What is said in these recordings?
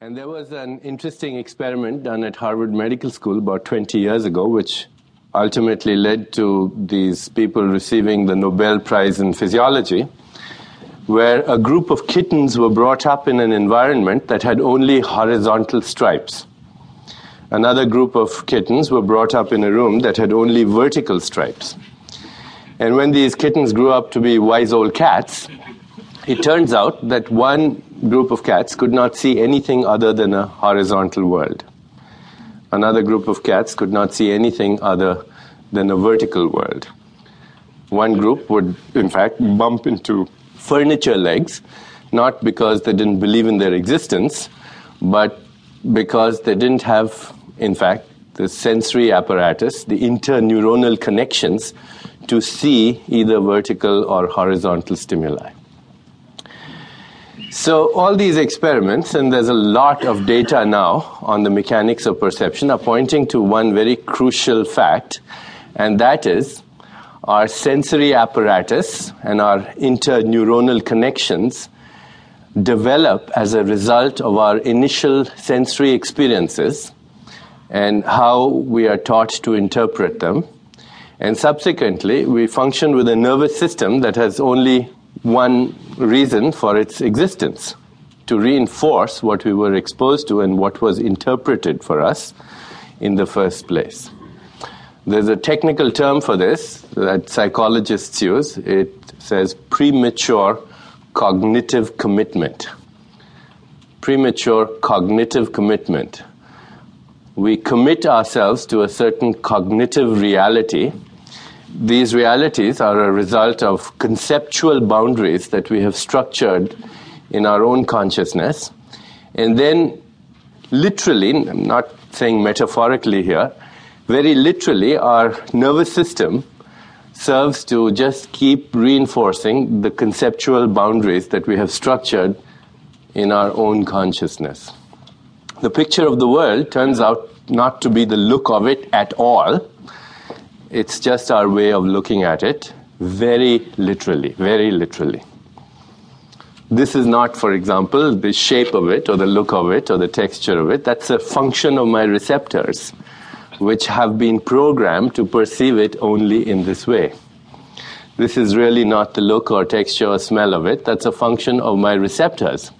And there was an interesting experiment done at Harvard Medical School about 20 years ago, which ultimately led to these people receiving the Nobel Prize in Physiology, where a group of kittens were brought up in an environment that had only horizontal stripes. Another group of kittens were brought up in a room that had only vertical stripes. And when these kittens grew up to be wise old cats, it turns out that one group of cats could not see anything other than a horizontal world. Another group of cats could not see anything other than a vertical world. One group would, in fact, bump into furniture legs, not because they didn't believe in their existence, but because they didn't have, in fact, the sensory apparatus, the interneuronal connections to see either vertical or horizontal stimuli. So, all these experiments, and there's a lot of data now on the mechanics of perception, are pointing to one very crucial fact, and that is our sensory apparatus and our interneuronal connections develop as a result of our initial sensory experiences and how we are taught to interpret them. And subsequently, we function with a nervous system that has only one reason for its existence to reinforce what we were exposed to and what was interpreted for us in the first place. There's a technical term for this that psychologists use. It says premature cognitive commitment. Premature cognitive commitment. We commit ourselves to a certain cognitive reality these realities are a result of conceptual boundaries that we have structured in our own consciousness. And then, literally, I'm not saying metaphorically here, very literally, our nervous system serves to just keep reinforcing the conceptual boundaries that we have structured in our own consciousness. The picture of the world turns out not to be the look of it at all it's just our way of looking at it very literally, very literally. This is not, for example, the shape of it or the look of it or the texture of it. That's a function of my receptors, which have been programmed to perceive it only in this way. This is really not the look or texture or smell of it. That's a function of my receptors.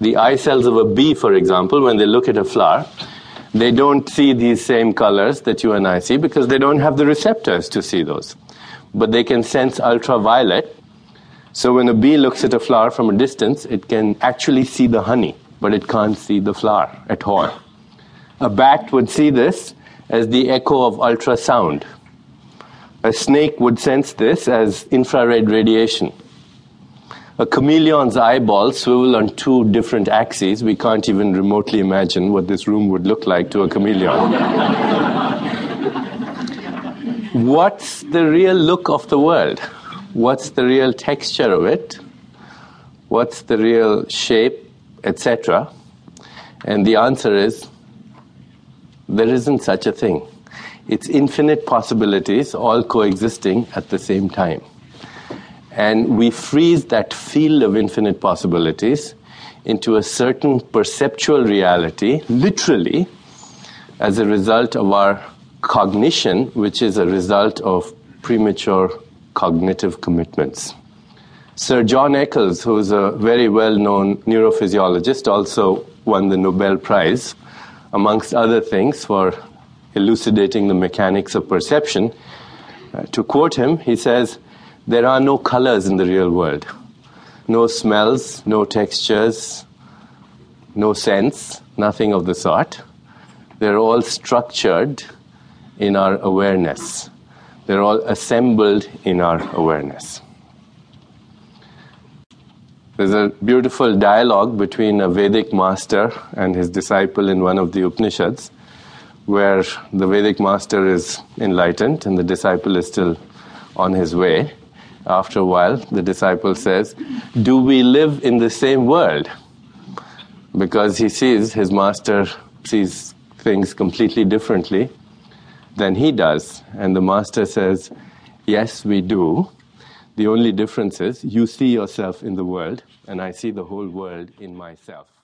The eye cells of a bee, for example, when they look at a flower, they don't see these same colors that you and I see because they don't have the receptors to see those. But they can sense ultraviolet. So when a bee looks at a flower from a distance, it can actually see the honey, but it can't see the flower at all. A bat would see this as the echo of ultrasound. A snake would sense this as infrared radiation a chameleon's eyeballs swivel on two different axes. We can't even remotely imagine what this room would look like to a chameleon. What's the real look of the world? What's the real texture of it? What's the real shape, etc.? And the answer is there isn't such a thing. It's infinite possibilities all coexisting at the same time. And we freeze that field of infinite possibilities into a certain perceptual reality, literally, as a result of our cognition, which is a result of premature cognitive commitments. Sir John Eccles, who is a very well known neurophysiologist, also won the Nobel Prize, amongst other things, for elucidating the mechanics of perception. Uh, to quote him, he says, there are no colors in the real world. No smells, no textures, no sense, nothing of the sort. They're all structured in our awareness. They're all assembled in our awareness. There's a beautiful dialogue between a Vedic master and his disciple in one of the Upanishads, where the Vedic master is enlightened and the disciple is still on his way after a while, the disciple says, Do we live in the same world? Because he sees his master sees things completely differently than he does. And the master says, Yes, we do. The only difference is you see yourself in the world, and I see the whole world in myself.